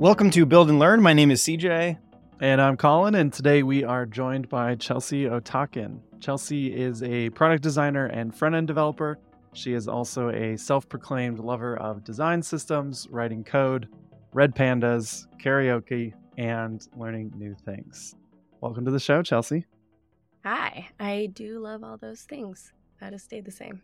Welcome to Build and Learn. My name is CJ. And I'm Colin, and today we are joined by Chelsea Otakan. Chelsea is a product designer and front end developer. She is also a self proclaimed lover of design systems, writing code, red pandas, karaoke, and learning new things. Welcome to the show, Chelsea. Hi, I do love all those things. That has stayed the same.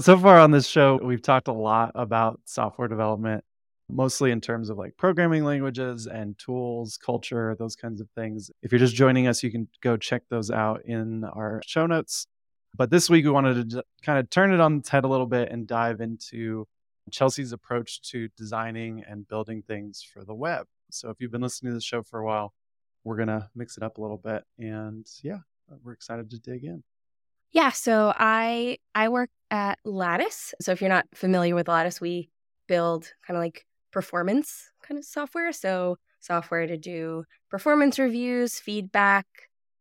So far on this show, we've talked a lot about software development mostly in terms of like programming languages and tools, culture, those kinds of things. If you're just joining us, you can go check those out in our show notes. But this week, we wanted to kind of turn it on its head a little bit and dive into Chelsea's approach to designing and building things for the web. So if you've been listening to the show for a while, we're going to mix it up a little bit. And yeah, uh, we're excited to dig in. Yeah, so I I work at Lattice. So if you're not familiar with Lattice, we build kind of like performance kind of software. So, software to do performance reviews, feedback,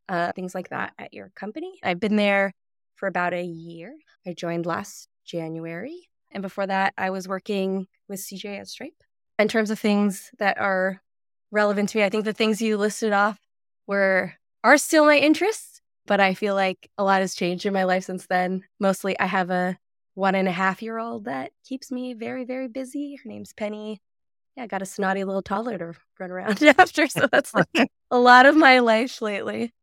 uh, things like that at your company. I've been there for about a year. I joined last January. And before that, I was working with CJ at Stripe. In terms of things that are relevant to me, I think the things you listed off were are still my interests, but I feel like a lot has changed in my life since then. Mostly, I have a one and a half year old that keeps me very, very busy. Her name's Penny. Yeah, I got a snotty little toddler to run around after. So that's like a lot of my life lately.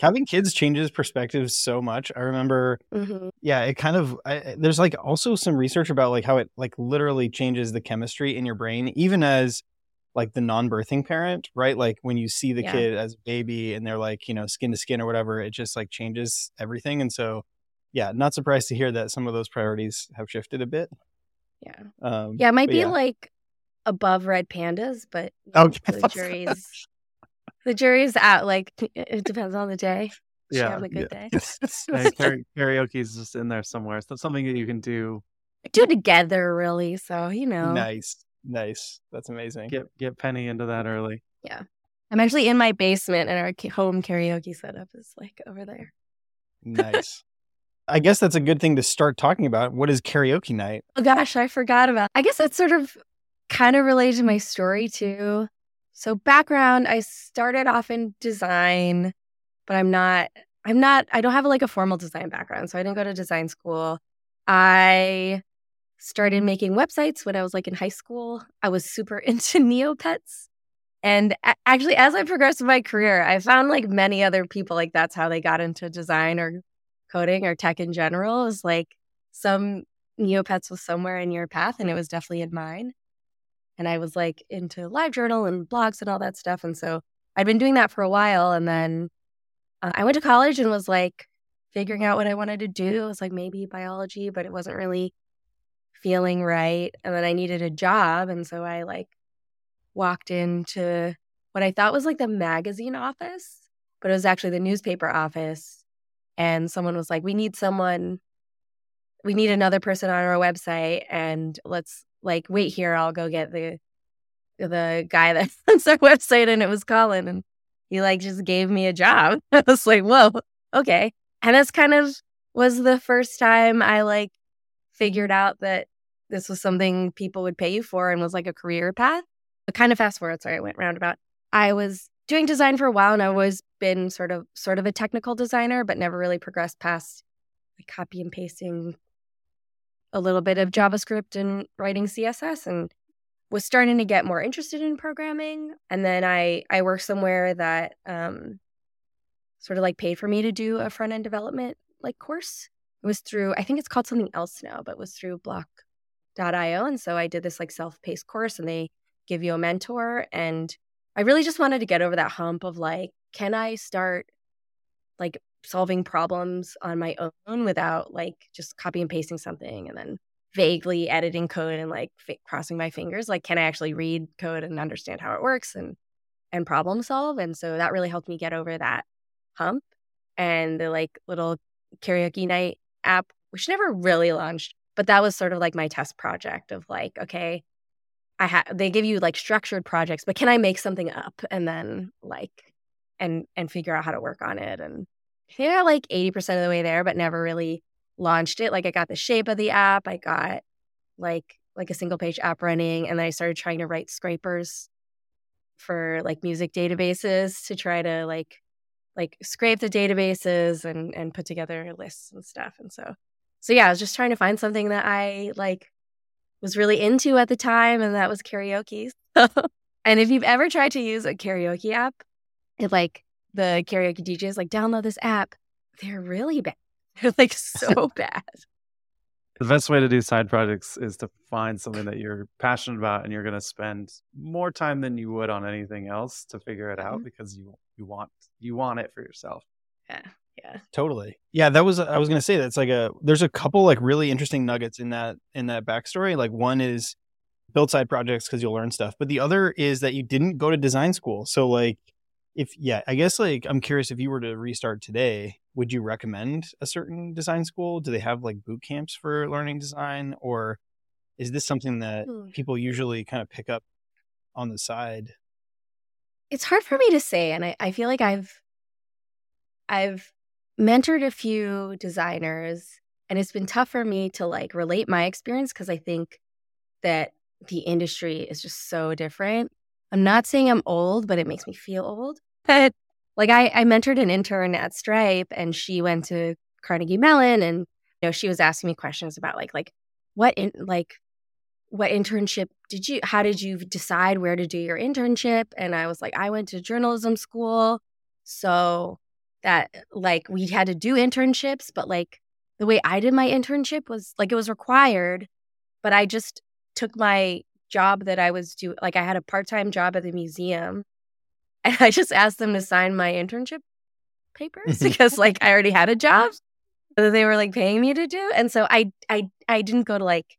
Having kids changes perspectives so much. I remember, mm-hmm. yeah, it kind of, I, there's like also some research about like how it like literally changes the chemistry in your brain, even as like the non-birthing parent, right? Like when you see the yeah. kid as a baby and they're like, you know, skin to skin or whatever, it just like changes everything. And so yeah, not surprised to hear that some of those priorities have shifted a bit. Yeah. Um, yeah, it might be yeah. like above red pandas, but okay. the jury's the jury's out. Like it depends on the day. Yeah, have a good yeah. day. karaoke is just in there somewhere. So something that you can do do it together, really. So you know, nice, nice. That's amazing. Get get Penny into that early. Yeah, I'm actually in my basement, and our home karaoke setup is like over there. Nice. I guess that's a good thing to start talking about. What is karaoke night? Oh gosh, I forgot about. I guess that's sort of kind of related to my story too. So background, I started off in design, but I'm not I'm not I don't have like a formal design background, so I didn't go to design school. I started making websites when I was like in high school. I was super into Neopets. And actually as I progressed in my career, I found like many other people like that's how they got into design or coding or tech in general is like some Neopets was somewhere in your path and it was definitely in mine. And I was like into LiveJournal and blogs and all that stuff. And so I'd been doing that for a while. And then uh, I went to college and was like figuring out what I wanted to do. It was like maybe biology, but it wasn't really feeling right. And then I needed a job. And so I like walked into what I thought was like the magazine office, but it was actually the newspaper office and someone was like, "We need someone. We need another person on our website, and let's like wait here. I'll go get the the guy that runs our website." And it was Colin, and he like just gave me a job. I was like, "Whoa, okay." And that's kind of was the first time I like figured out that this was something people would pay you for and was like a career path. But kind of fast forward, sorry, I went roundabout. I was doing design for a while and I've always been sort of sort of a technical designer, but never really progressed past like copy and pasting a little bit of JavaScript and writing CSS and was starting to get more interested in programming. And then I I worked somewhere that um sort of like paid for me to do a front end development like course. It was through I think it's called something else now, but was through Bloc.io. And so I did this like self-paced course and they give you a mentor and I really just wanted to get over that hump of like, can I start like solving problems on my own without like just copy and pasting something and then vaguely editing code and like f- crossing my fingers? Like can i actually read code and understand how it works and and problem solve? And so that really helped me get over that hump and the like little karaoke night app which never really launched but that was sort of like my test project of like okay I have they give you like structured projects, but can I make something up and then like and and figure out how to work on it and yeah, like 80% of the way there, but never really launched it. Like I got the shape of the app, I got like like a single page app running. And then I started trying to write scrapers for like music databases to try to like like scrape the databases and and put together lists and stuff. And so so yeah, I was just trying to find something that I like was really into at the time, and that was karaoke. and if you've ever tried to use a karaoke app, it like the karaoke DJs like download this app. They're really bad. They're like so bad. The best way to do side projects is to find something that you're passionate about and you're going to spend more time than you would on anything else to figure it out mm-hmm. because you you want you want it for yourself. Yeah. Yeah. Totally. Yeah, that was I was going to say that's like a there's a couple like really interesting nuggets in that in that backstory. Like one is build side projects because you'll learn stuff, but the other is that you didn't go to design school. So like if yeah, I guess like I'm curious if you were to restart today, would you recommend a certain design school? Do they have like boot camps for learning design or is this something that hmm. people usually kind of pick up on the side? It's hard for me to say and I, I feel like I've I've mentored a few designers and it's been tough for me to like relate my experience because I think that the industry is just so different. I'm not saying I'm old, but it makes me feel old. But like I, I mentored an intern at Stripe and she went to Carnegie Mellon and you know she was asking me questions about like like what in like what internship did you how did you decide where to do your internship and I was like I went to journalism school so that eh, like we had to do internships but like the way I did my internship was like it was required but I just took my job that I was doing like I had a part-time job at the museum and I just asked them to sign my internship papers mm-hmm. because like I already had a job that they were like paying me to do. And so I I I didn't go to like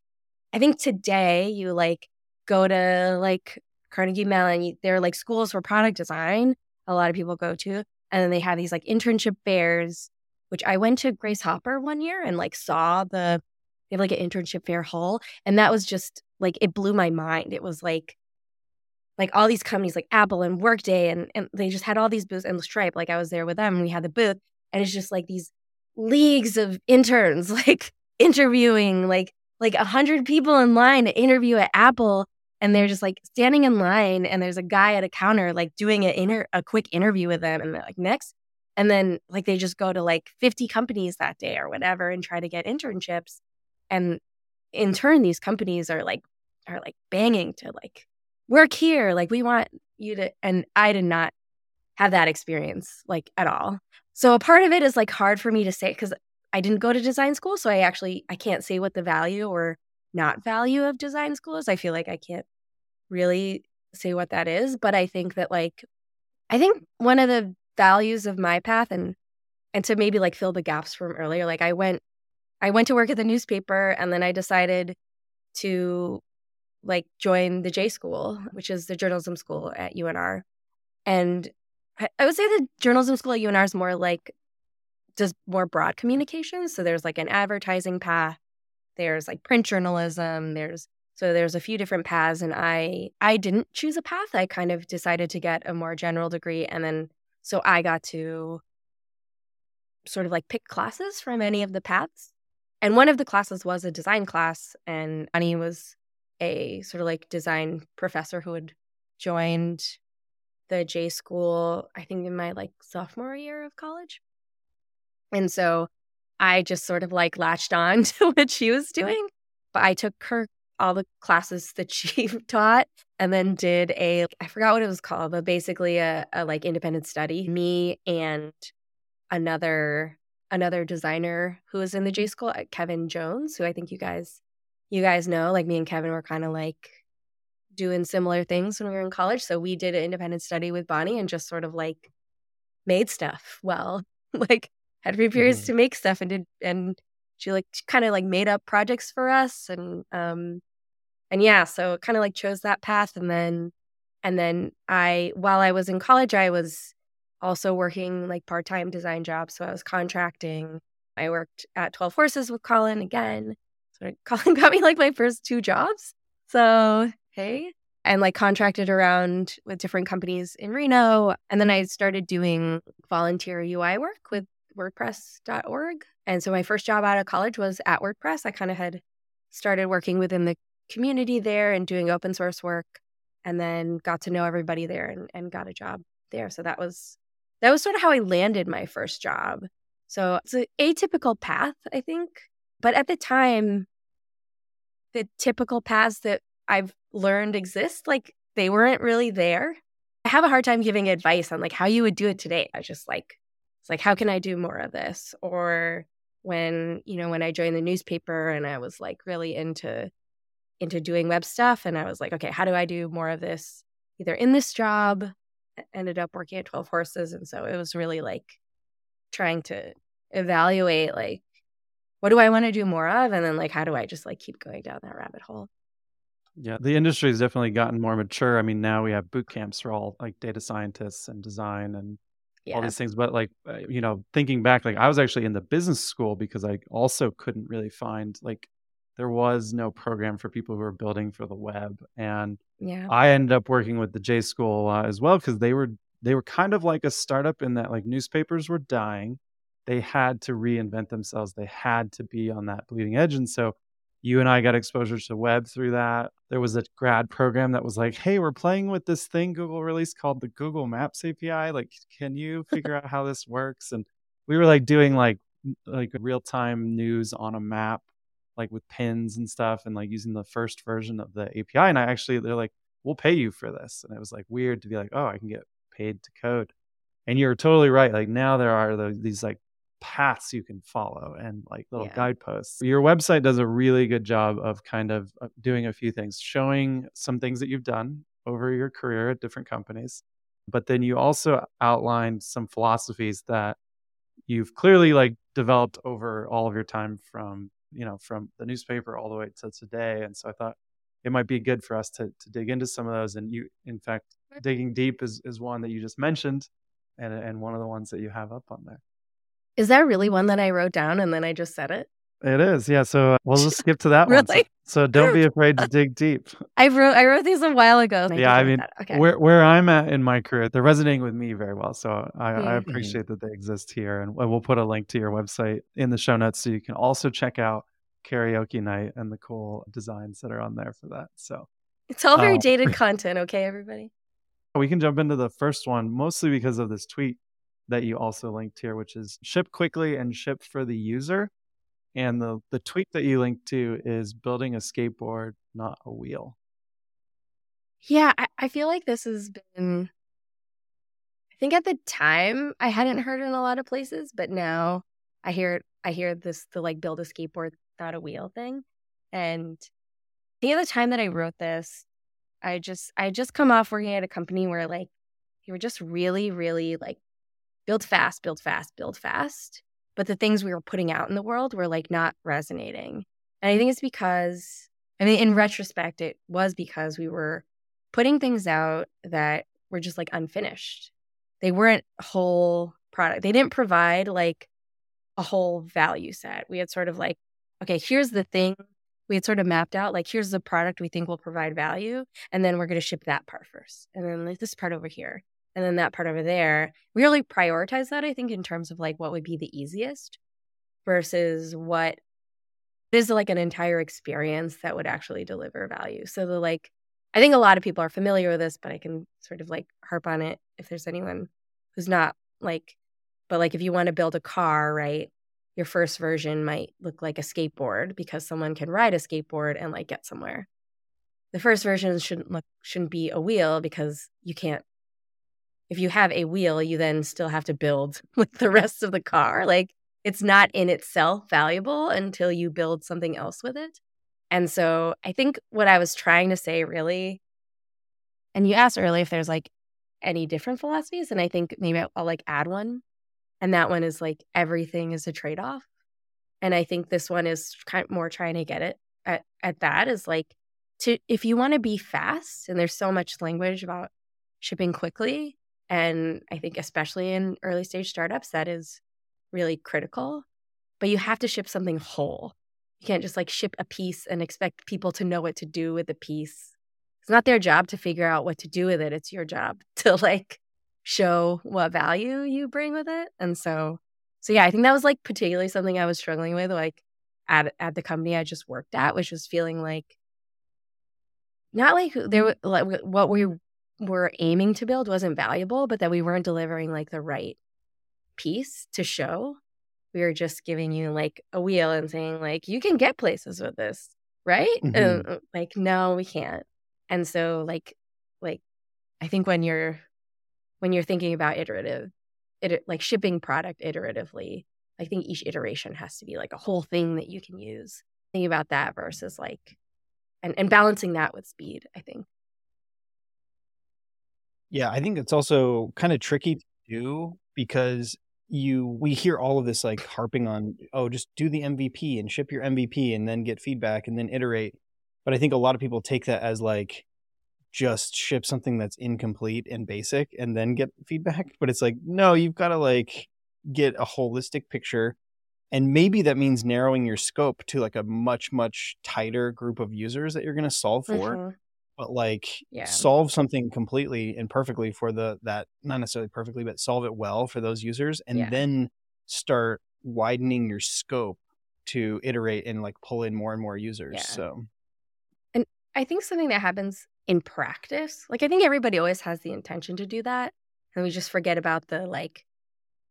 I think today you like go to like Carnegie Mellon, there are like schools for product design a lot of people go to. And then they have these like internship fairs, which I went to Grace Hopper one year and like saw the they have like an internship fair hall. And that was just like it blew my mind. It was like like all these companies like Apple and Workday and, and they just had all these booths and Stripe. Like I was there with them we had the booth and it's just like these leagues of interns like interviewing like like a hundred people in line to interview at Apple and they're just like standing in line and there's a guy at a counter like doing a inter a quick interview with them and they're like next and then like they just go to like 50 companies that day or whatever and try to get internships and in turn these companies are like are like banging to like work here. Like, we want you to. And I did not have that experience, like, at all. So a part of it is like hard for me to say because I didn't go to design school. So I actually, I can't say what the value or not value of design school is. I feel like I can't really say what that is. But I think that, like, I think one of the values of my path and, and to maybe like fill the gaps from earlier, like, I went, I went to work at the newspaper and then I decided to like join the J School, which is the journalism school at UNR. And I would say the journalism school at UNR is more like just more broad communications. So there's like an advertising path, there's like print journalism, there's so there's a few different paths and I I didn't choose a path. I kind of decided to get a more general degree and then so I got to sort of like pick classes from any of the paths. And one of the classes was a design class and Annie was a sort of like design professor who had joined the J school, I think in my like sophomore year of college. And so I just sort of like latched on to what she was doing. But I took her all the classes that she taught and then did a I forgot what it was called, but basically a, a like independent study. Me and another another designer who was in the J school, uh, Kevin Jones, who I think you guys you guys know, like me and Kevin were kind of like doing similar things when we were in college. So we did an independent study with Bonnie and just sort of like made stuff. Well, like had free periods mm-hmm. to make stuff and did and she like kind of like made up projects for us and um and yeah, so kind of like chose that path and then and then I while I was in college I was also working like part-time design jobs. So I was contracting. I worked at 12 Horses with Colin again. Colin got me like my first two jobs. So, hey. And like contracted around with different companies in Reno. And then I started doing volunteer UI work with WordPress.org. And so my first job out of college was at WordPress. I kind of had started working within the community there and doing open source work and then got to know everybody there and, and got a job there. So that was that was sort of how I landed my first job. So it's an atypical path, I think. But at the time, the typical paths that I've learned exist, like they weren't really there. I have a hard time giving advice on like how you would do it today. I just like, it's like, how can I do more of this? Or when, you know, when I joined the newspaper and I was like really into into doing web stuff and I was like, okay, how do I do more of this either in this job? Ended up working at 12 horses. And so it was really like trying to evaluate like what do I want to do more of? And then like how do I just like keep going down that rabbit hole? Yeah, the industry has definitely gotten more mature. I mean, now we have boot camps for all like data scientists and design and yeah. all these things. But like, uh, you know, thinking back, like I was actually in the business school because I also couldn't really find like there was no program for people who were building for the web, and yeah, I ended up working with the J School uh, as well because they were they were kind of like a startup in that like newspapers were dying. They had to reinvent themselves. They had to be on that bleeding edge, and so you and I got exposure to web through that. There was a grad program that was like, "Hey, we're playing with this thing Google released called the Google Maps API. Like, can you figure out how this works?" And we were like doing like like real time news on a map, like with pins and stuff, and like using the first version of the API. And I actually they're like, "We'll pay you for this," and it was like weird to be like, "Oh, I can get paid to code." And you're totally right. Like now there are the, these like paths you can follow and like little yeah. guideposts. Your website does a really good job of kind of uh, doing a few things, showing some things that you've done over your career at different companies. But then you also outlined some philosophies that you've clearly like developed over all of your time from, you know, from the newspaper all the way to today. And so I thought it might be good for us to to dig into some of those. And you in fact digging deep is is one that you just mentioned and and one of the ones that you have up on there. Is that really one that I wrote down and then I just said it? It is, yeah. So uh, we'll just skip to that really? one. So, so, don't be afraid to dig deep. I wrote I wrote these a while ago. yeah, I mean, okay. where where I'm at in my career, they're resonating with me very well. So I, mm-hmm. I appreciate that they exist here, and we'll put a link to your website in the show notes, so you can also check out karaoke night and the cool designs that are on there for that. So it's all very um, dated content, okay, everybody. We can jump into the first one, mostly because of this tweet that you also linked here, which is ship quickly and ship for the user. And the, the tweet that you linked to is building a skateboard, not a wheel. Yeah, I, I feel like this has been, I think at the time I hadn't heard it in a lot of places, but now I hear I hear this the like build a skateboard, not a wheel thing. And I think at the time that I wrote this, I just I just come off working at a company where like you were just really, really like build fast, build fast, build fast. But the things we were putting out in the world were like not resonating. And I think it's because, I mean, in retrospect, it was because we were putting things out that were just like unfinished. They weren't whole product. They didn't provide like a whole value set. We had sort of like, okay, here's the thing we had sort of mapped out like here's the product we think will provide value and then we're going to ship that part first and then like, this part over here and then that part over there. We really prioritize that, I think, in terms of like what would be the easiest versus what is like an entire experience that would actually deliver value. So the like, I think a lot of people are familiar with this, but I can sort of like harp on it if there's anyone who's not like, but like if you want to build a car, right? Your first version might look like a skateboard because someone can ride a skateboard and like get somewhere. The first version shouldn't look shouldn't be a wheel because you can't if you have a wheel, you then still have to build with the rest of the car. Like it's not in itself valuable until you build something else with it. And so I think what I was trying to say really, and you asked earlier if there's like any different philosophies, and I think maybe I'll, I'll like add one. And that one is like everything is a trade off. And I think this one is kind of more trying to get it at, at that is like to if you want to be fast, and there's so much language about shipping quickly, and I think, especially in early stage startups, that is really critical. But you have to ship something whole. You can't just like ship a piece and expect people to know what to do with the piece. It's not their job to figure out what to do with it. It's your job to like show what value you bring with it. And so, so yeah, I think that was like particularly something I was struggling with, like at at the company I just worked at, which was feeling like not like there mm-hmm. like what we were aiming to build wasn't valuable, but that we weren't delivering like the right piece to show. We were just giving you like a wheel and saying like you can get places with this, right? Mm-hmm. Uh, like no, we can't. And so like like I think when you're when you're thinking about iterative, it like shipping product iteratively, I think each iteration has to be like a whole thing that you can use. Think about that versus like and, and balancing that with speed, I think. Yeah, I think it's also kind of tricky to do because you we hear all of this like harping on oh just do the MVP and ship your MVP and then get feedback and then iterate. But I think a lot of people take that as like just ship something that's incomplete and basic and then get feedback, but it's like no, you've got to like get a holistic picture and maybe that means narrowing your scope to like a much much tighter group of users that you're going to solve for mm-hmm. But like yeah. solve something completely and perfectly for the that not necessarily perfectly but solve it well for those users and yeah. then start widening your scope to iterate and like pull in more and more users yeah. so and i think something that happens in practice like i think everybody always has the intention to do that and we just forget about the like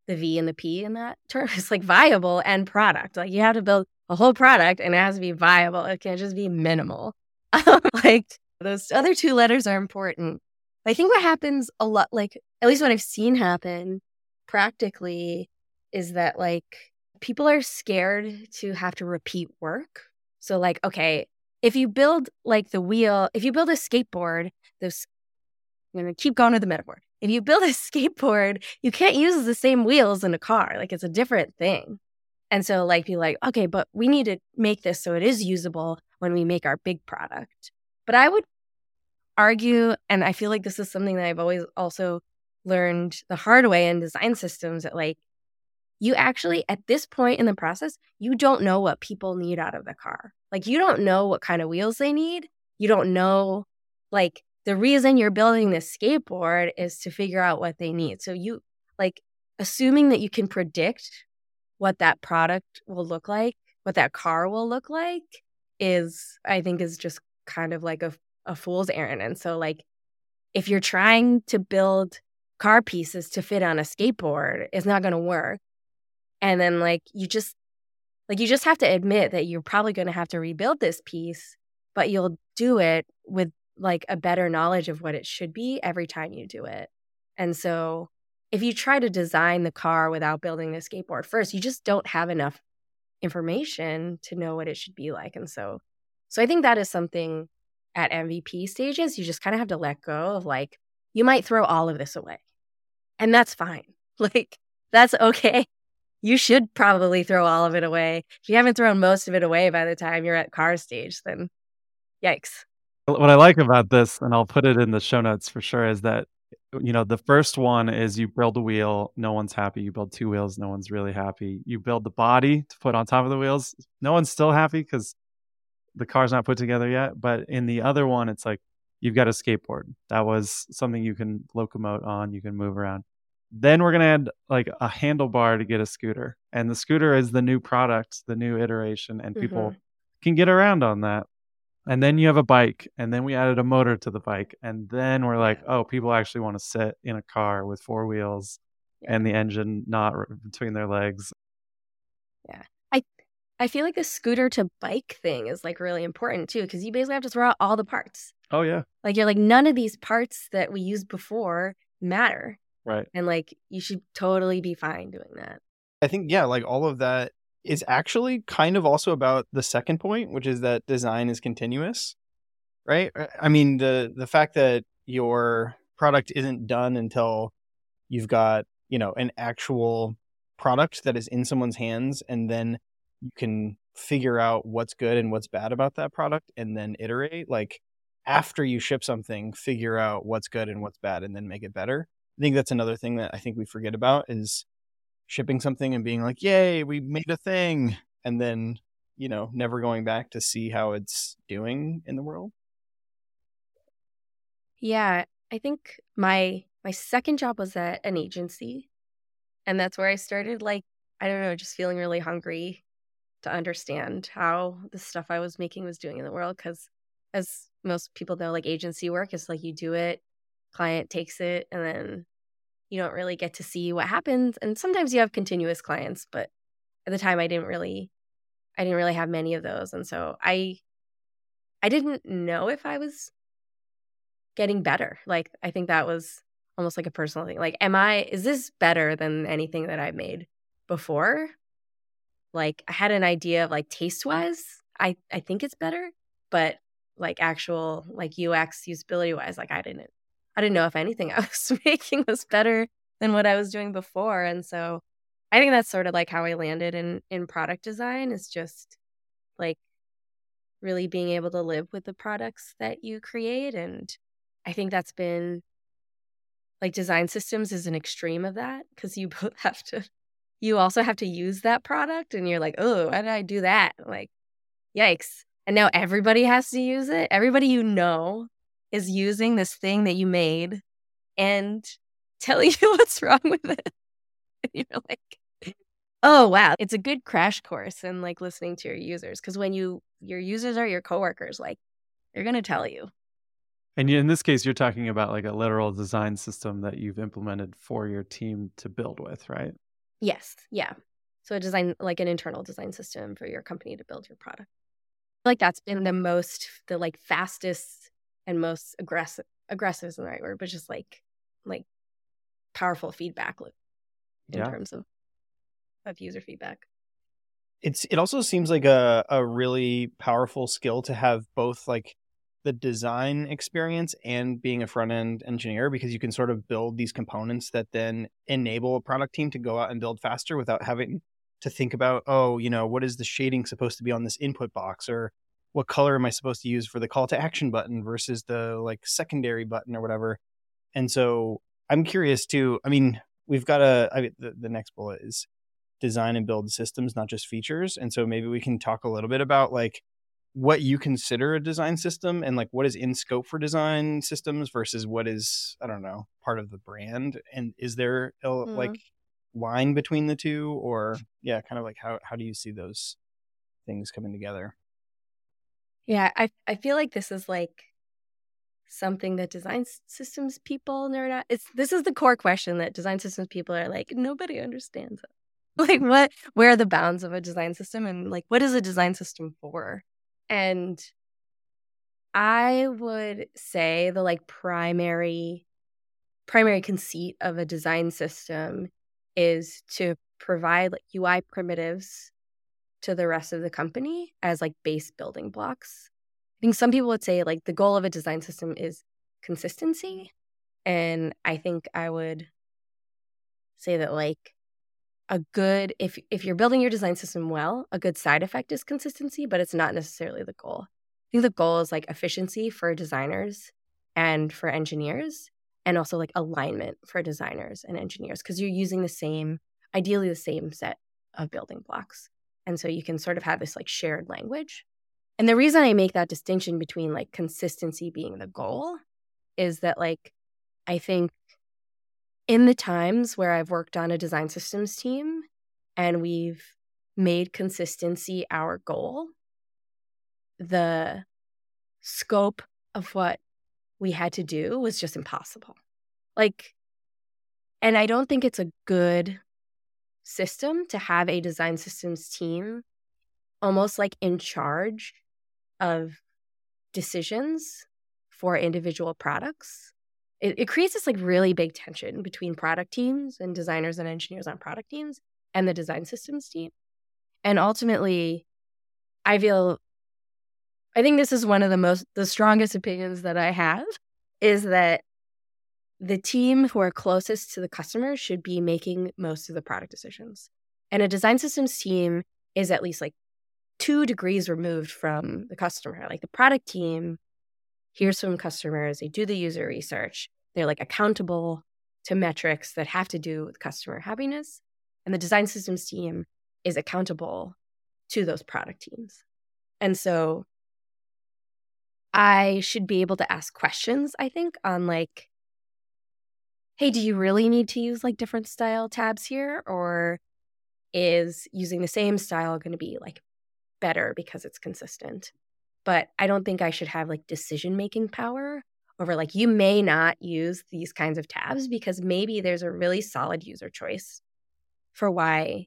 the V and the P in that term. It's like viable and product. Like you have to build a whole product and it has to be viable. It can't just be minimal. like those other two letters are important. I think what happens a lot, like at least what I've seen happen practically, is that like people are scared to have to repeat work. So, like, okay, if you build like the wheel, if you build a skateboard, this, I'm going to keep going with the metaphor if you build a skateboard, you can't use the same wheels in a car. Like it's a different thing. And so like be like, okay, but we need to make this so it is usable when we make our big product. But I would argue, and I feel like this is something that I've always also learned the hard way in design systems that like you actually at this point in the process, you don't know what people need out of the car. Like you don't know what kind of wheels they need. You don't know like the reason you're building this skateboard is to figure out what they need. So you like assuming that you can predict what that product will look like, what that car will look like is I think is just kind of like a a fool's errand. And so like if you're trying to build car pieces to fit on a skateboard, it's not going to work. And then like you just like you just have to admit that you're probably going to have to rebuild this piece, but you'll do it with like a better knowledge of what it should be every time you do it. And so if you try to design the car without building the skateboard first, you just don't have enough information to know what it should be like. And so so I think that is something at MVP stages you just kind of have to let go of like you might throw all of this away. And that's fine. Like that's okay. You should probably throw all of it away. If you haven't thrown most of it away by the time you're at car stage, then yikes. What I like about this, and I'll put it in the show notes for sure, is that you know the first one is you build a wheel, no one's happy. You build two wheels, no one's really happy. You build the body to put on top of the wheels, no one's still happy because the car's not put together yet. But in the other one, it's like you've got a skateboard. That was something you can locomote on, you can move around. Then we're gonna add like a handlebar to get a scooter, and the scooter is the new product, the new iteration, and people mm-hmm. can get around on that and then you have a bike and then we added a motor to the bike and then we're like oh people actually want to sit in a car with four wheels yeah. and the engine not between their legs yeah i i feel like the scooter to bike thing is like really important too because you basically have to throw out all the parts. Oh yeah. Like you're like none of these parts that we used before matter. Right. And like you should totally be fine doing that. I think yeah like all of that is actually kind of also about the second point, which is that design is continuous, right? Uh, I mean, the the fact that your product isn't done until you've got, you know, an actual product that is in someone's hands and then you can figure out what's good and what's bad about that product and then iterate like after you ship something figure out what's good and what's bad and then make it better i think that's another thing that i think we forget about is shipping something and being like, "Yay, we made a thing," and then you know never going back to see how it's doing in the world. Yeah, I think my my second job was at an agency, and that's where I started. Like, I don't know, just feeling really hungry to understand how the stuff I was making was doing in the world because as most people know, like agency work is like you do it, client takes it, and then you don't really get to see what happens. And sometimes you have continuous clients, but at the time I didn't really I didn't really have many of those. And so I I didn't know if I was getting better. Like I think that was almost like a personal thing. Like, am I is this better than anything that I've made before? Like I had an idea of like taste wise, I I think it's better, but like actual like UX usability wise, like I didn't I didn't know if anything I was making was better than what I was doing before. And so I think that's sort of like how I landed in in product design is just like really being able to live with the products that you create and I think that's been like design systems is an extreme of that because you both have to you also have to use that product and you're like, "Oh, why did I do that?" Like, yikes. And now everybody has to use it. Everybody you know is using this thing that you made and telling you what's wrong with it. And you're like, oh wow, it's a good crash course in like listening to your users. Cause when you your users are your coworkers, like they're gonna tell you. And in this case, you're talking about like a literal design system that you've implemented for your team to build with, right? Yes. Yeah. So a design like an internal design system for your company to build your product. Like that's been the most the like fastest and most aggressive aggressive isn't the right word, but just like like powerful feedback loop in yeah. terms of of user feedback. It's it also seems like a a really powerful skill to have both like the design experience and being a front end engineer because you can sort of build these components that then enable a product team to go out and build faster without having to think about oh you know what is the shading supposed to be on this input box or what color am I supposed to use for the call to action button versus the like secondary button or whatever. And so I'm curious too. I mean, we've got a I mean, the, the next bullet is design and build systems, not just features. And so maybe we can talk a little bit about like what you consider a design system and like what is in scope for design systems versus what is I don't know part of the brand. And is there a mm-hmm. like line between the two, or yeah, kind of like how how do you see those things coming together? Yeah, I I feel like this is like something that design systems people nerd out. It's this is the core question that design systems people are like nobody understands it. Like what where are the bounds of a design system and like what is a design system for? And I would say the like primary primary conceit of a design system is to provide like UI primitives to the rest of the company as like base building blocks. I think some people would say like the goal of a design system is consistency. And I think I would say that like a good if if you're building your design system well, a good side effect is consistency, but it's not necessarily the goal. I think the goal is like efficiency for designers and for engineers and also like alignment for designers and engineers because you're using the same ideally the same set of building blocks. And so you can sort of have this like shared language. And the reason I make that distinction between like consistency being the goal is that like I think in the times where I've worked on a design systems team and we've made consistency our goal, the scope of what we had to do was just impossible. Like, and I don't think it's a good system to have a design systems team almost like in charge of decisions for individual products. It, it, creates this like really big tension between product teams and designers and engineers on product teams and the design systems team. And ultimately, I feel I think this is one of the most the strongest opinions that I have is that the team who are closest to the customer should be making most of the product decisions. And a design systems team is at least like two degrees removed from the customer. Like the product team hears from customers, they do the user research, they're like accountable to metrics that have to do with customer happiness. And the design systems team is accountable to those product teams. And so I should be able to ask questions, I think, on like, hey, do you really need to use like different style tabs here? Or is using the same style going to be like better because it's consistent? But I don't think I should have like decision making power over like you may not use these kinds of tabs because maybe there's a really solid user choice for why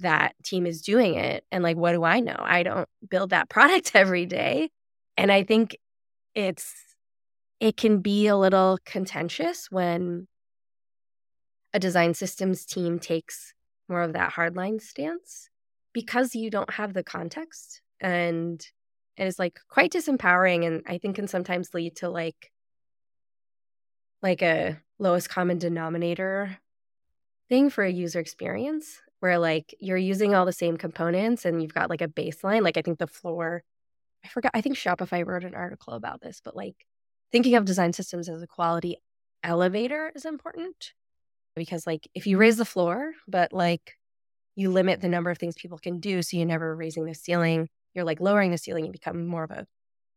that team is doing it and like what do I know? I don't build that product every day. And I think it's it can be a little contentious when a design systems team takes more of that hardline stance because you don't have the context and it is like quite disempowering and i think can sometimes lead to like like a lowest common denominator thing for a user experience where like you're using all the same components and you've got like a baseline like i think the floor i forgot i think shopify wrote an article about this but like thinking of design systems as a quality elevator is important because like if you raise the floor but like you limit the number of things people can do so you're never raising the ceiling you're like lowering the ceiling you become more of a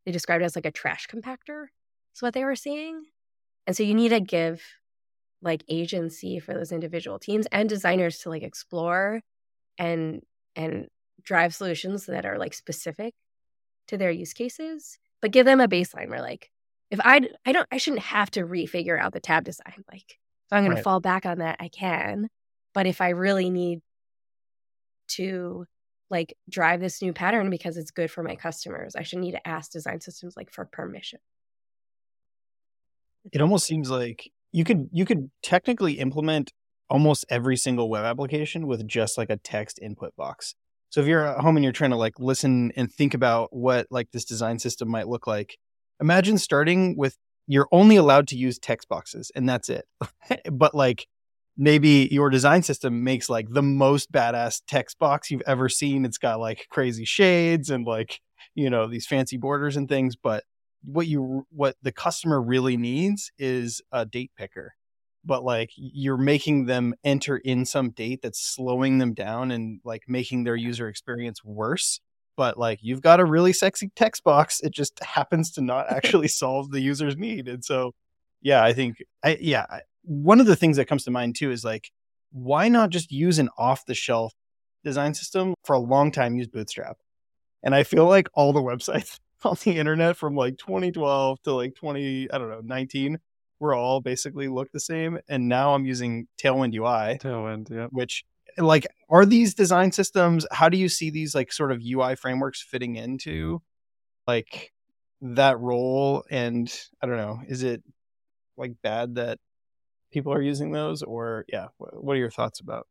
they described it as like a trash compactor is what they were seeing. and so you need to give like agency for those individual teams and designers to like explore and and drive solutions that are like specific to their use cases but give them a baseline where like if i i don't i shouldn't have to refigure out the tab design like if i'm going right. to fall back on that i can but if i really need to like drive this new pattern because it's good for my customers i should need to ask design systems like for permission it almost seems like you could you could technically implement almost every single web application with just like a text input box. So if you're at home and you're trying to like listen and think about what like this design system might look like, imagine starting with you're only allowed to use text boxes and that's it. but like maybe your design system makes like the most badass text box you've ever seen. It's got like crazy shades and like, you know, these fancy borders and things, but what you what the customer really needs is a date picker. But like you're making them enter in some date that's slowing them down and like making their user experience worse. But like you've got a really sexy text box. It just happens to not actually solve the user's need. And so yeah i think i yeah one of the things that comes to mind too is like why not just use an off the shelf design system for a long time use bootstrap and i feel like all the websites on the internet from like 2012 to like 20, I don't know, 19 were all basically look the same. And now I'm using Tailwind UI. Tailwind, yeah. Which like are these design systems, how do you see these like sort of UI frameworks fitting into like that role? And I don't know, is it like bad that people are using those or yeah, what are your thoughts about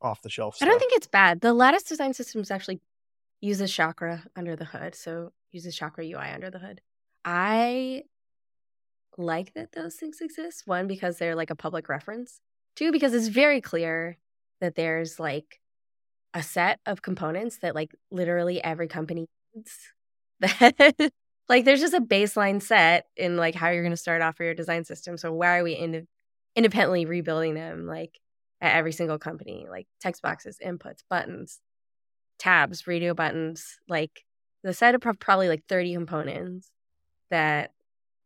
off the shelf? I don't think it's bad. The lattice design system is actually uses Chakra under the hood. So uses Chakra UI under the hood. I like that those things exist. One, because they're like a public reference. Two, because it's very clear that there's like a set of components that like literally every company needs. That like there's just a baseline set in like how you're going to start off for your design system. So why are we ind- independently rebuilding them like at every single company? Like text boxes, inputs, buttons, tabs, radio buttons, like the set of probably like 30 components that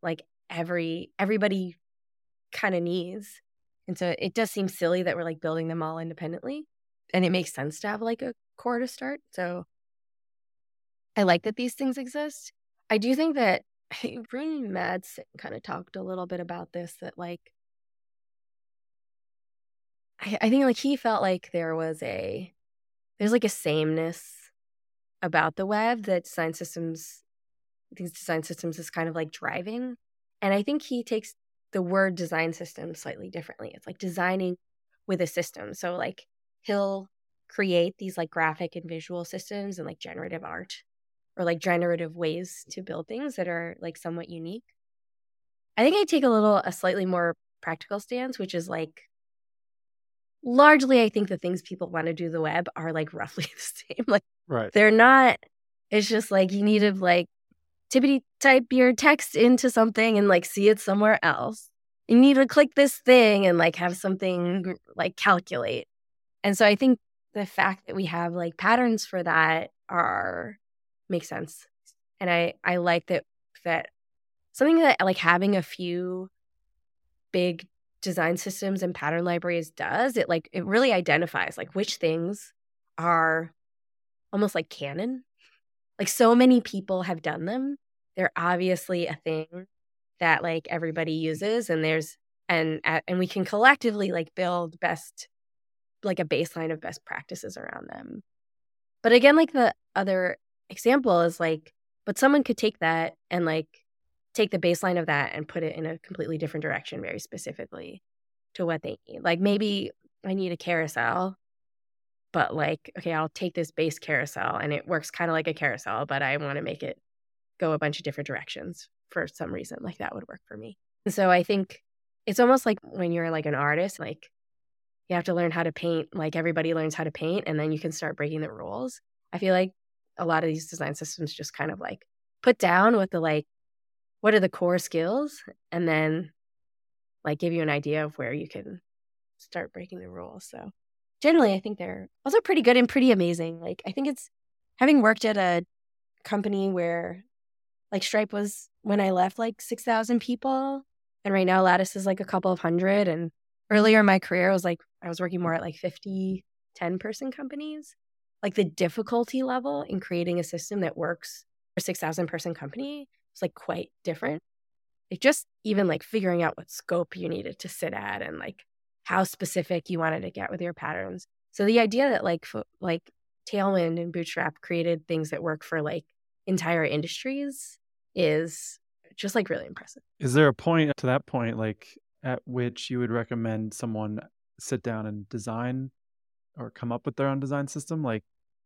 like every everybody kind of needs. And so it does seem silly that we're like building them all independently. And it makes sense to have like a core to start. So I like that these things exist. I do think that Rune Madsen kind of talked a little bit about this that like I, I think like he felt like there was a there's like a sameness about the web that design systems these design systems is kind of like driving and i think he takes the word design system slightly differently. It's like designing with a system. So like he'll create these like graphic and visual systems and like generative art or like generative ways to build things that are like somewhat unique i think i take a little a slightly more practical stance which is like largely I think the things people want to do the web are like roughly the same. Like right. they're not it's just like you need to like tippity type your text into something and like see it somewhere else. You need to click this thing and like have something like calculate. And so I think the fact that we have like patterns for that are makes sense. And I I like that that something that like having a few big design systems and pattern libraries does it like it really identifies like which things are almost like canon like so many people have done them. They're obviously a thing that like everybody uses and there's and and we can collectively like build best like a baseline of best practices around them. But again, like the other example is like, but someone could take that and like take the baseline of that and put it in a completely different direction very specifically to what they need. Like maybe I need a carousel, but like, okay, I'll take this base carousel and it works kind of like a carousel, but I want to make it go a bunch of different directions for some reason. Like that would work for me. so I think it's almost like when you're like an artist, like you have to learn how to paint, like everybody learns how to paint, and then you can start breaking the rules. I feel like a lot of these design systems just kind of like put down what the like, what are the core skills, and then like give you an idea of where you can start breaking the rules. So generally, I think they're also pretty good and pretty amazing. Like I think it's having worked at a company where like Stripe was when I left like 6,000 people. And right now Lattice is like a couple of hundred. And earlier in my career, I was like, I was working more at like 50, 10 person companies. Like the difficulty level in creating a system that works for a 6,000 person company is like quite different. Like just even like figuring out what scope you needed to sit at and like how specific you wanted to get with your patterns. So the idea that like like Tailwind and Bootstrap created things that work for like entire industries is just like really impressive. Is there a point to that point, like at which you would recommend someone sit down and design or come up with their own design system? Like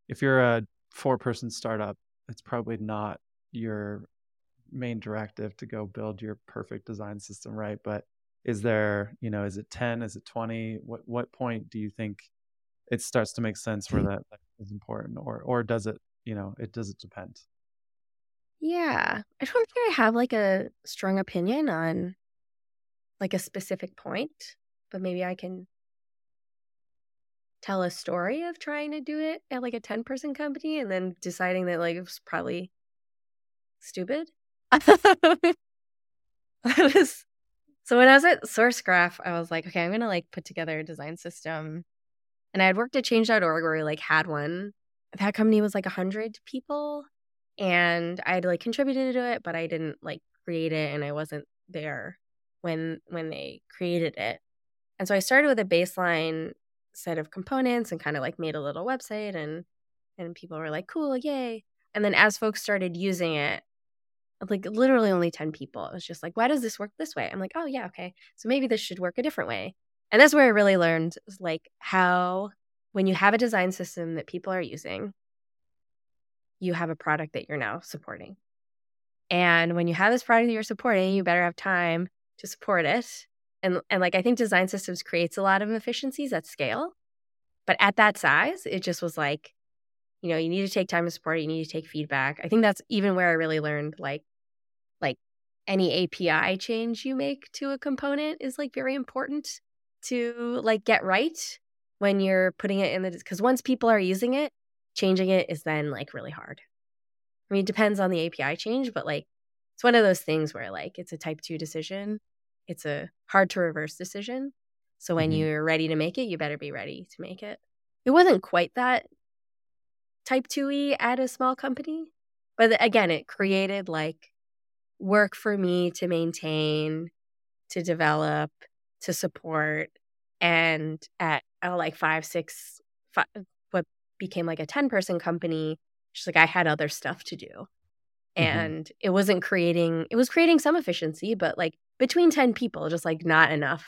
if you're a four person startup, it's probably not your main directive to go build your perfect design system, right? But is there, you know, is it 10? Is it 20? What what point do you think it starts to make sense where hmm. that is important or or does it, you know, it does it depend? Yeah. I don't think I have like a strong opinion on like a specific point, but maybe I can tell a story of trying to do it at like a 10 person company and then deciding that like it was probably stupid. I was so when I was at SourceGraph, I was like, okay, I'm gonna like put together a design system. And I had worked at change.org where we like had one. That company was like a hundred people and I had like contributed to it, but I didn't like create it and I wasn't there when when they created it. And so I started with a baseline set of components and kind of like made a little website and and people were like, "Cool, yay." And then as folks started using it, like literally only 10 people. It was just like, "Why does this work this way?" I'm like, "Oh, yeah, okay. So maybe this should work a different way." And that's where I really learned like how when you have a design system that people are using you have a product that you're now supporting. And when you have this product that you're supporting, you better have time to support it. And and like I think design systems creates a lot of efficiencies at scale. But at that size, it just was like, you know, you need to take time to support it, you need to take feedback. I think that's even where I really learned like like any API change you make to a component is like very important to like get right when you're putting it in the because once people are using it, changing it is then like really hard. I mean, it depends on the API change, but like it's one of those things where like it's a type two decision. It's a hard to reverse decision. So when mm-hmm. you're ready to make it, you better be ready to make it. It wasn't quite that type 2e at a small company, but again, it created like work for me to maintain, to develop, to support. And at oh, like five, six, five, became like a 10 person company, she's like, I had other stuff to do. Mm-hmm. And it wasn't creating, it was creating some efficiency, but like between 10 people, just like not enough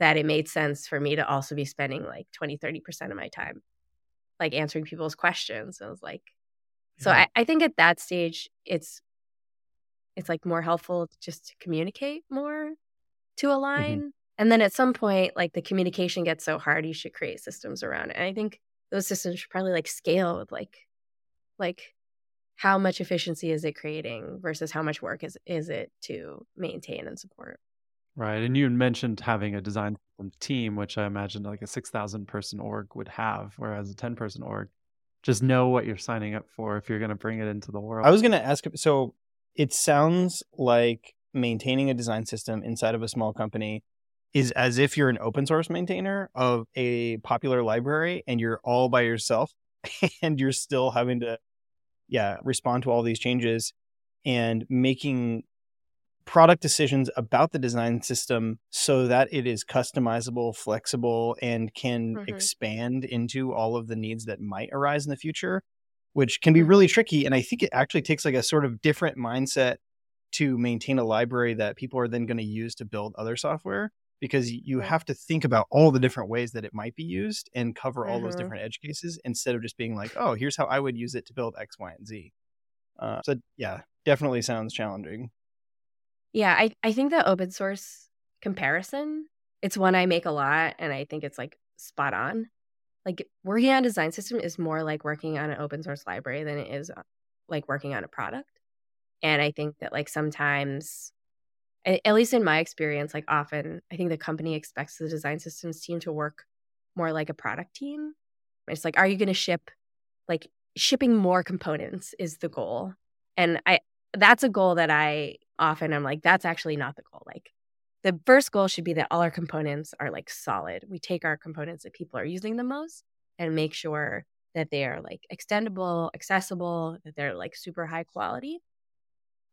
that it made sense for me to also be spending like 20, 30% of my time like answering people's questions. I was like, yeah. so I, I think at that stage, it's, it's like more helpful just to communicate more to mm-hmm. align. Mm-hmm. And then at some point, like the communication gets so hard, you should create systems around it. And I think those systems should probably like scale with like like how much efficiency is it creating versus how much work is is it to maintain and support? Right and you mentioned having a design team which i imagine like a 6000 person org would have whereas a 10 person org just know what you're signing up for if you're going to bring it into the world. i was going to ask so it sounds like maintaining a design system inside of a small company is as if you're an open source maintainer of a popular library and you're all by yourself and you're still having to yeah, respond to all these changes and making product decisions about the design system so that it is customizable, flexible, and can mm-hmm. expand into all of the needs that might arise in the future, which can be mm-hmm. really tricky. And I think it actually takes like a sort of different mindset to maintain a library that people are then going to use to build other software because you have to think about all the different ways that it might be used and cover all mm-hmm. those different edge cases instead of just being like, oh, here's how I would use it to build X, Y, and Z. Uh, so yeah, definitely sounds challenging. Yeah, I, I think the open source comparison, it's one I make a lot and I think it's like spot on. Like working on a design system is more like working on an open source library than it is uh, like working on a product. And I think that like sometimes at least in my experience, like often I think the company expects the design systems team to work more like a product team. It's like, are you going to ship like shipping more components is the goal. And I that's a goal that I often I'm like, that's actually not the goal. Like the first goal should be that all our components are like solid. We take our components that people are using the most and make sure that they are like extendable, accessible, that they're like super high quality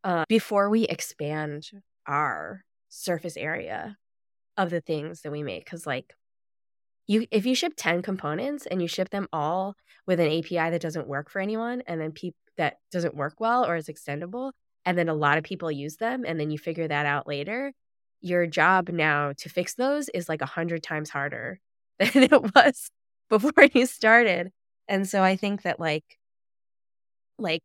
uh, before we expand our surface area of the things that we make. Because like you, if you ship ten components and you ship them all with an API that doesn't work for anyone, and then people that doesn't work well or is extendable, and then a lot of people use them, and then you figure that out later, your job now to fix those is like a hundred times harder than it was before you started. And so I think that like like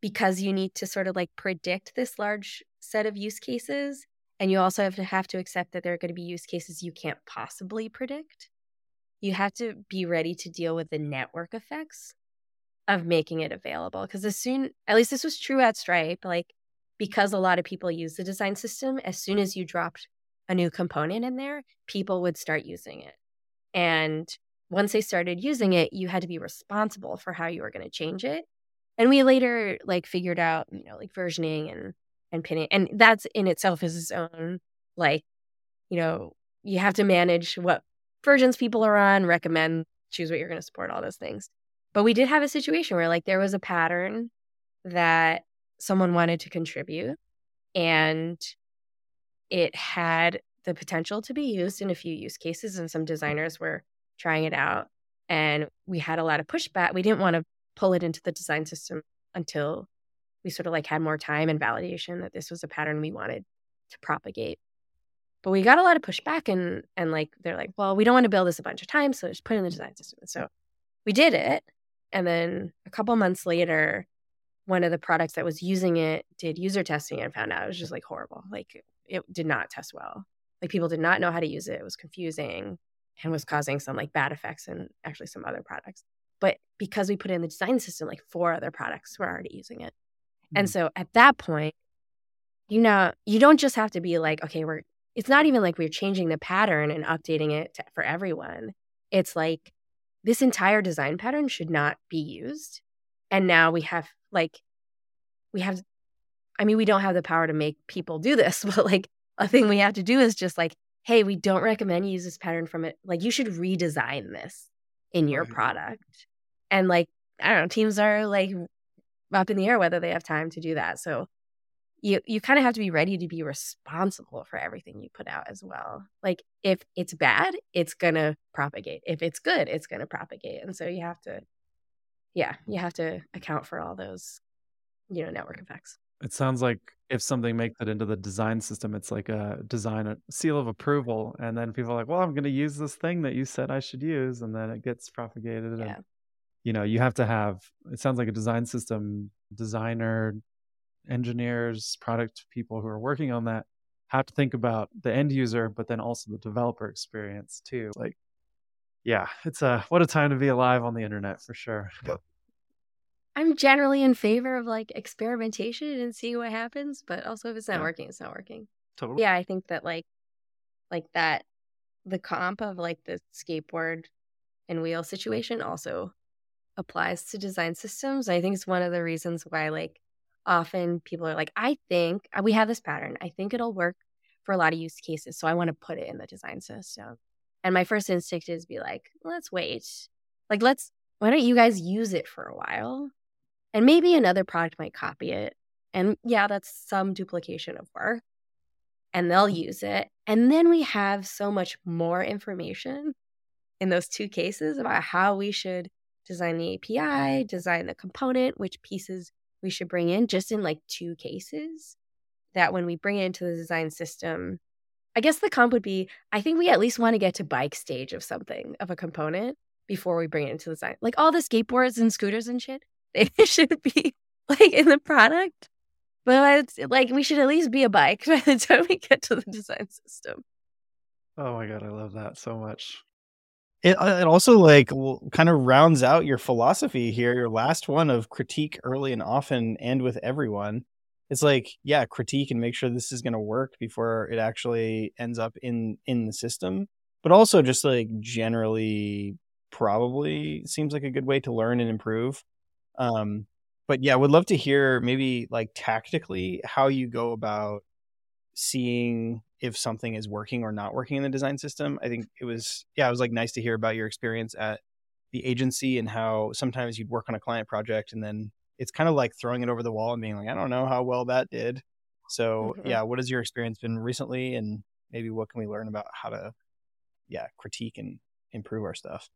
because you need to sort of like predict this large set of use cases and you also have to have to accept that there are going to be use cases you can't possibly predict you have to be ready to deal with the network effects of making it available because as soon at least this was true at stripe like because a lot of people use the design system as soon as you dropped a new component in there people would start using it. And once they started using it you had to be responsible for how you were going to change it and we later like figured out you know like versioning and and pinning and that's in itself is its own like you know you have to manage what versions people are on recommend choose what you're going to support all those things. But we did have a situation where like there was a pattern that someone wanted to contribute and it had the potential to be used in a few use cases and some designers were trying it out and we had a lot of pushback. We didn't want to pull it into the design system until we sort of like had more time and validation that this was a pattern we wanted to propagate. But we got a lot of pushback and and like they're like, well, we don't want to build this a bunch of times, so just put it in the design system. So we did it. And then a couple months later, one of the products that was using it did user testing and found out it was just like horrible. Like it did not test well. Like people did not know how to use it. It was confusing and was causing some like bad effects and actually some other products. But because we put in the design system, like four other products were already using it. Mm-hmm. And so at that point, you know, you don't just have to be like, okay, we're, it's not even like we're changing the pattern and updating it to, for everyone. It's like this entire design pattern should not be used. And now we have like, we have, I mean, we don't have the power to make people do this, but like a thing we have to do is just like, hey, we don't recommend you use this pattern from it. Like, you should redesign this in your right. product. And like, I don't know, teams are like up in the air whether they have time to do that. So you you kind of have to be ready to be responsible for everything you put out as well. Like if it's bad, it's going to propagate. If it's good, it's going to propagate. And so you have to yeah, you have to account for all those you know network effects. It sounds like if something makes it into the design system, it's like a design a seal of approval, and then people are like, "Well, I'm going to use this thing that you said I should use," and then it gets propagated. Yeah. And, you know, you have to have. It sounds like a design system designer, engineers, product people who are working on that have to think about the end user, but then also the developer experience too. Like, yeah, it's a what a time to be alive on the internet for sure. I'm generally in favor of like experimentation and seeing what happens, but also if it's not yeah. working, it's not working. Totally. Yeah, I think that like like that the comp of like the skateboard and wheel situation also applies to design systems. I think it's one of the reasons why like often people are like, I think uh, we have this pattern. I think it'll work for a lot of use cases. So I want to put it in the design system. And my first instinct is be like, let's wait. Like let's why don't you guys use it for a while And maybe another product might copy it. And yeah, that's some duplication of work. And they'll use it. And then we have so much more information in those two cases about how we should design the API, design the component, which pieces we should bring in, just in like two cases. That when we bring it into the design system, I guess the comp would be I think we at least want to get to bike stage of something, of a component before we bring it into the design. Like all the skateboards and scooters and shit, they should be like in the product. But like we should at least be a bike by the time we get to the design system. Oh my god, I love that so much. It uh, it also like kind of rounds out your philosophy here. Your last one of critique early and often and with everyone. It's like yeah, critique and make sure this is going to work before it actually ends up in in the system. But also just like generally, probably seems like a good way to learn and improve. Um, but yeah, would love to hear maybe like tactically how you go about seeing if something is working or not working in the design system. I think it was yeah, it was like nice to hear about your experience at the agency and how sometimes you'd work on a client project and then it's kind of like throwing it over the wall and being like, I don't know how well that did. So mm-hmm. yeah, what has your experience been recently and maybe what can we learn about how to yeah, critique and improve our stuff?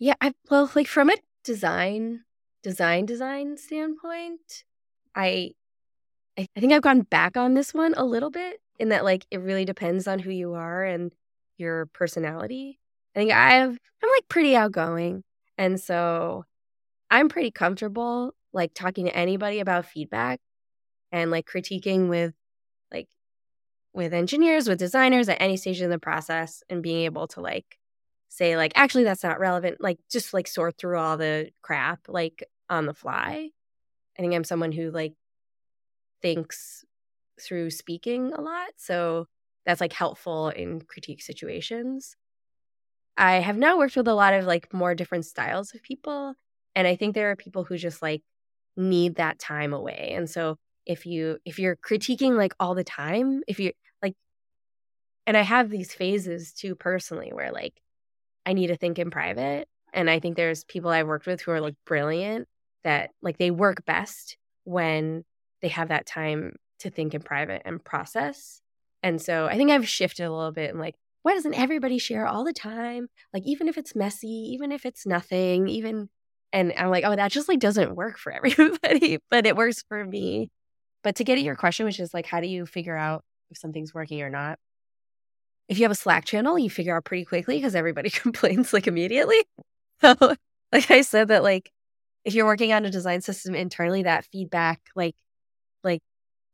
Yeah, I well like from a design design design standpoint, I I, think I've gone back on this one a little bit in that like it really depends on who you are and your personality. I think I have I'm like pretty outgoing. And so I'm pretty comfortable like talking to anybody about feedback and like critiquing with like with engineers, with designers at any stage in the process and being able to like say like actually that's not relevant, like just like sort through all the crap like on the fly. I think I'm someone who like thinks through speaking a lot. So that's like helpful in critique situations. I have now worked with a lot of like more different styles of people. And I think there are people who just like need that time away. And so if you if you're critiquing like all the time, if you like and I have these phases too personally where like I need to think in private. And I think there's people I've worked with who are like brilliant that like they work best when they have that time to think in private and process. And so I think I've shifted a little bit and like, why doesn't everybody share all the time? Like, even if it's messy, even if it's nothing, even, and I'm like, oh, that just like doesn't work for everybody, but it works for me. But to get at your question, which is like, how do you figure out if something's working or not? If you have a Slack channel, you figure out pretty quickly because everybody complains like immediately. So, like I said, that like if you're working on a design system internally, that feedback like like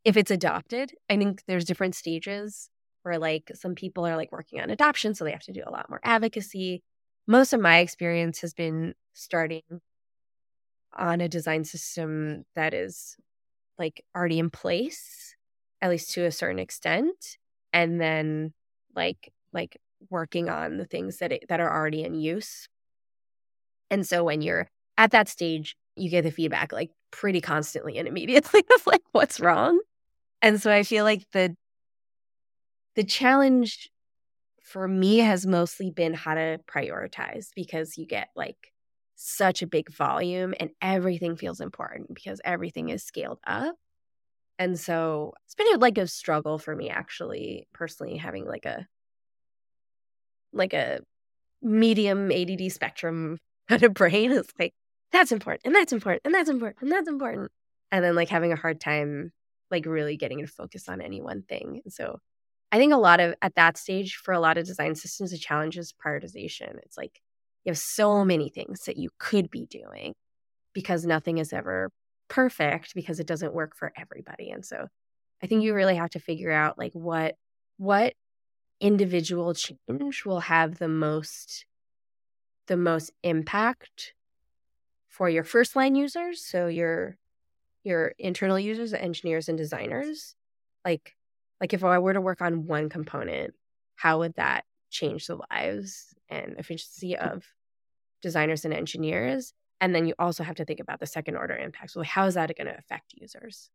if it's adopted, I think there's different stages where like some people are like working on adoption, so they have to do a lot more advocacy. Most of my experience has been starting on a design system that is like already in place, at least to a certain extent, and then like like working on the things that it, that are already in use. And so when you're at that stage, you get the feedback like pretty constantly and immediately of like what's wrong. And so I feel like the the challenge for me has mostly been how to prioritize because you get like such a big volume and everything feels important because everything is scaled up. And so it's been like a struggle for me actually personally having like a like a medium ADD spectrum kind of brain. Is like that's important and that's important and that's important and that's important. And then like having a hard time like really getting to focus on any one thing. And so i think a lot of at that stage for a lot of design systems the challenge is prioritization. It's like you have so many things that you could be doing because nothing is ever perfect because it doesn't work for everybody and so i think you really have to figure out like what what individual change will have the most the most impact for your first line users, so your your internal users, engineers and designers. Like like if I were to work on one component, how would that change the lives and efficiency mm. of designers and engineers? And then you also have to think about the second order impacts. Well, how is that going to affect users?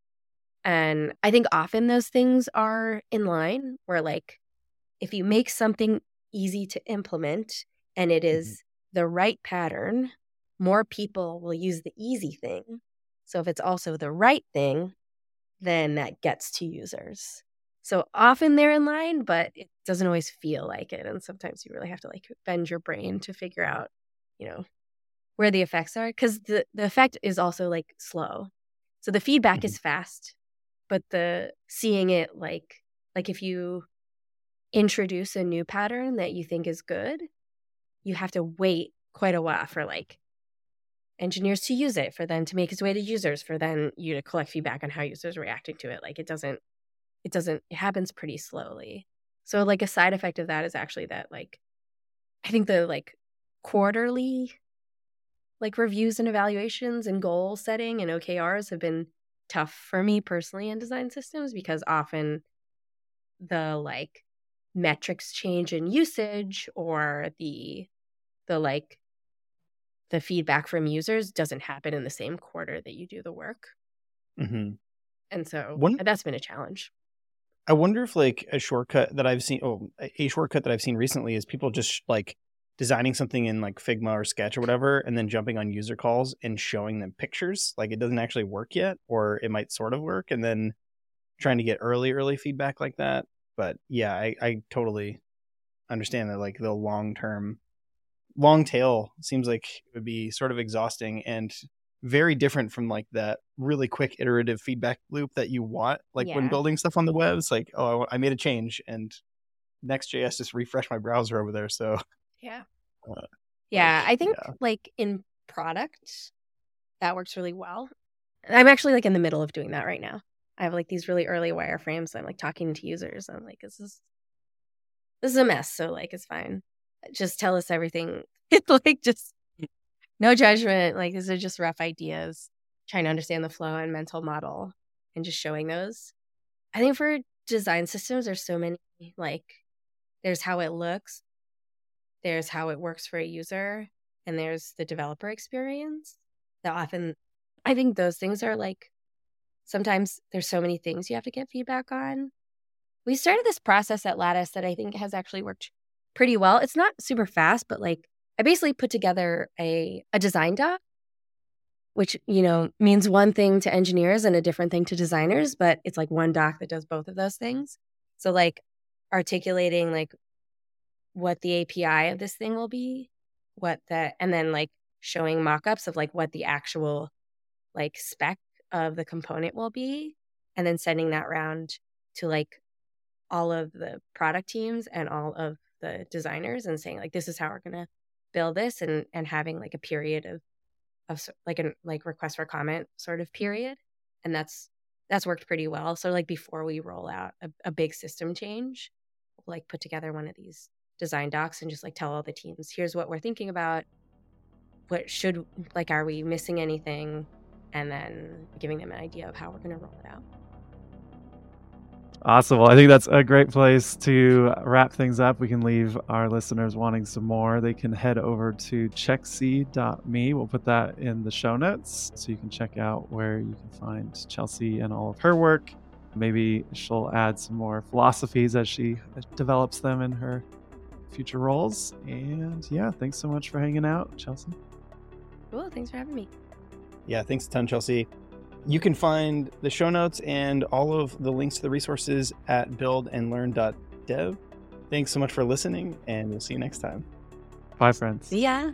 And I think often those things are in line where, like, if you make something easy to implement and it is mm-hmm. the right pattern more people will use the easy thing. So if it's also the right thing, then that gets to users. So often they're in line, but it doesn't always feel like it. And sometimes you really have to like bend your brain to figure out, you know, where the effects are. Cause the, the effect is also like slow. So the feedback mm-hmm. is fast, but the seeing it like like if you introduce a new pattern that you think is good, you have to wait quite a while for like engineers to use it, for them to make its way to users, for then you to collect feedback on how users are reacting to it. Like it doesn't, it doesn't, it happens pretty slowly. So like a side effect of that is actually that like, I think the like quarterly like reviews and evaluations and goal setting and OKRs have been tough for me personally in design systems because often the like metrics change in usage or the the like the feedback from users doesn't happen in the same quarter that you do the work. Mm-hmm. And so One, that's been a challenge. I wonder if like a shortcut that I've seen, oh, a shortcut that I've seen recently is people just like designing something in like Figma or Sketch or whatever, and then jumping on user calls and showing them pictures. Like it doesn't actually work yet, or it might sort of work, and then trying to get early, early feedback like that. But yeah, I, I totally understand that like the long term long tail seems like it would be sort of exhausting and very different from like that really quick iterative feedback loop that you want like yeah. when building stuff on the web it's like oh i made a change and next.js just refresh my browser over there so yeah uh, yeah i think yeah. like in product that works really well i'm actually like in the middle of doing that right now i have like these really early wireframes i'm like talking to users i'm like this is this is a mess so like it's fine just tell us everything. It's like just no judgment. Like these are just rough ideas, trying to understand the flow and mental model and just showing those. I think for design systems, there's so many like there's how it looks, there's how it works for a user, and there's the developer experience. That often I think those things are like sometimes there's so many things you have to get feedback on. We started this process at Lattice that I think has actually worked pretty well. It's not super fast, but like I basically put together a, a design doc, which, you know, means one thing to engineers and a different thing to designers, but it's like one doc that does both of those things. So like articulating like what the API of this thing will be, what the and then like showing mock-ups of like what the actual like spec of the component will be and then sending that round to like all of the product teams and all of the designers and saying like this is how we're going to build this and and having like a period of of like a like request for comment sort of period and that's that's worked pretty well. So like before we roll out a, a big system change we'll like put together one of these design docs and just like tell all the teams here's what we're thinking about what should like are we missing anything and then giving them an idea of how we're going to roll it out Awesome. Well, I think that's a great place to wrap things up. We can leave our listeners wanting some more. They can head over to chexee.me. We'll put that in the show notes so you can check out where you can find Chelsea and all of her work. Maybe she'll add some more philosophies as she uh, develops them in her future roles. And yeah, thanks so much for hanging out, Chelsea. Cool. Thanks for having me. Yeah, thanks a ton, Chelsea. You can find the show notes and all of the links to the resources at buildandlearn.dev. Thanks so much for listening, and we'll see you next time. Bye, friends. See ya.